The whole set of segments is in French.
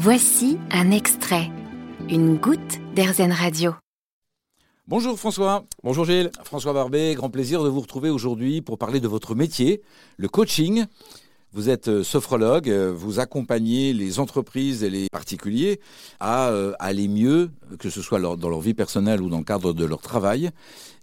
Voici un extrait, une goutte d'Airzen Radio. Bonjour François. Bonjour Gilles. François Barbet, grand plaisir de vous retrouver aujourd'hui pour parler de votre métier, le coaching. Vous êtes euh, sophrologue, euh, vous accompagnez les entreprises et les particuliers à euh, aller mieux, que ce soit dans leur vie personnelle ou dans le cadre de leur travail.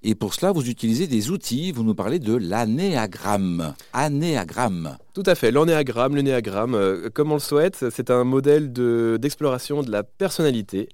Et pour cela, vous utilisez des outils, vous nous parlez de l'anéagramme. Anéagramme. Tout à fait, l'anéagramme, le néagramme, comme on le souhaite, c'est un modèle d'exploration de, la personnalité.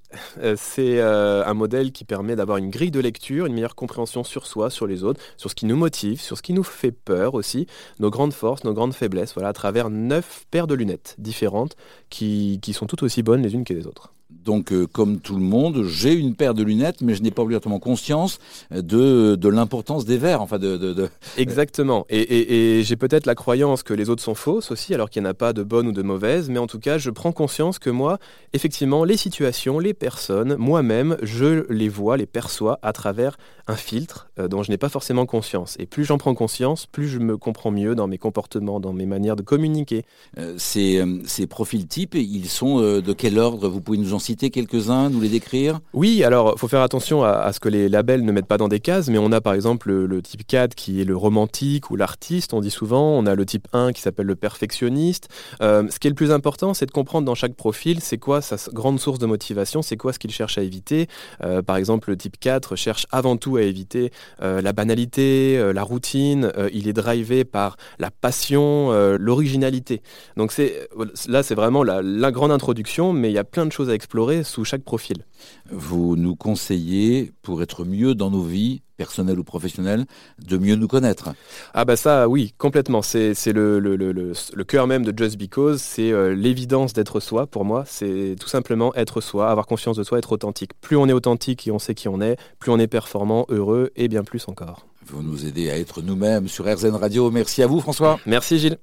c'est un modèle qui permet d'avoir une grille de lecture, une meilleure compréhension sur soi, sur les autres, sur ce qui nous motive, sur ce qui nous fait peur aussi, nos grandes forces, nos grandes faiblesses à travers neuf paires de lunettes différentes qui, qui sont toutes aussi bonnes les unes que les autres. Donc, euh, comme tout le monde, j'ai une paire de lunettes, mais je n'ai pas obligatoirement conscience de, de l'importance des verres. Enfin, de, de, Exactement. Et, et, j'ai peut-être la croyance que les autres sont fausses aussi, alors qu'il n'y en a pas de bonnes ou de mauvaises. Mais en tout cas, je prends conscience que moi, effectivement, les situations, les personnes, moi-même, je les vois, les perçois à travers un filtre euh, dont je n'ai pas forcément conscience. Et plus j'en prends conscience, plus je me comprends mieux dans mes comportements, dans mes manières de communiquer. Euh, ces, ces, profils types, ils sont de quel ordre? Vous pouvez nous en citer quelques-uns, nous les décrire? Oui, alors il faut faire attention à, ce que les labels ne mettent pas dans des cases, mais on a par exemple le, type 4 qui est le romantique ou l'artiste, on dit souvent, on a le type 1 qui s'appelle le perfectionniste. Euh, ce qui est le plus important, c'est de comprendre dans chaque profil, c'est quoi sa grande source de motivation, c'est quoi ce qu'il cherche à éviter. Euh, par exemple, le type 4 cherche avant tout à éviter euh, la banalité, la routine, il est drivé par la passion, l'originalité. Donc c'est là, c'est vraiment la, grande introduction, mais il y a plein de choses à explorer sous chaque profil. Vous nous conseillez, pour être mieux dans nos vies, personnelles ou professionnelles, de mieux nous connaître. Ah bah ça, oui, complètement. C'est le, le, le, le, cœur même de Just Because, c'est euh, l'évidence d'être soi. Pour moi, c'est tout simplement être soi, avoir confiance de soi, être authentique. Plus on est authentique et on sait qui on est, plus on est performant, heureux et bien plus encore. Vous nous aidez à être nous-mêmes sur RZN Radio. Merci à vous, François. Merci, Gilles.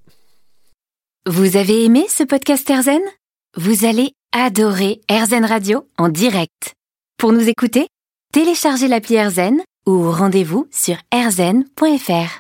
Vous avez aimé ce podcast RZN Vous allez adorer AirZen Radio en direct. Pour nous écouter, téléchargez l'appli AirZen ou rendez-vous sur airzen.fr.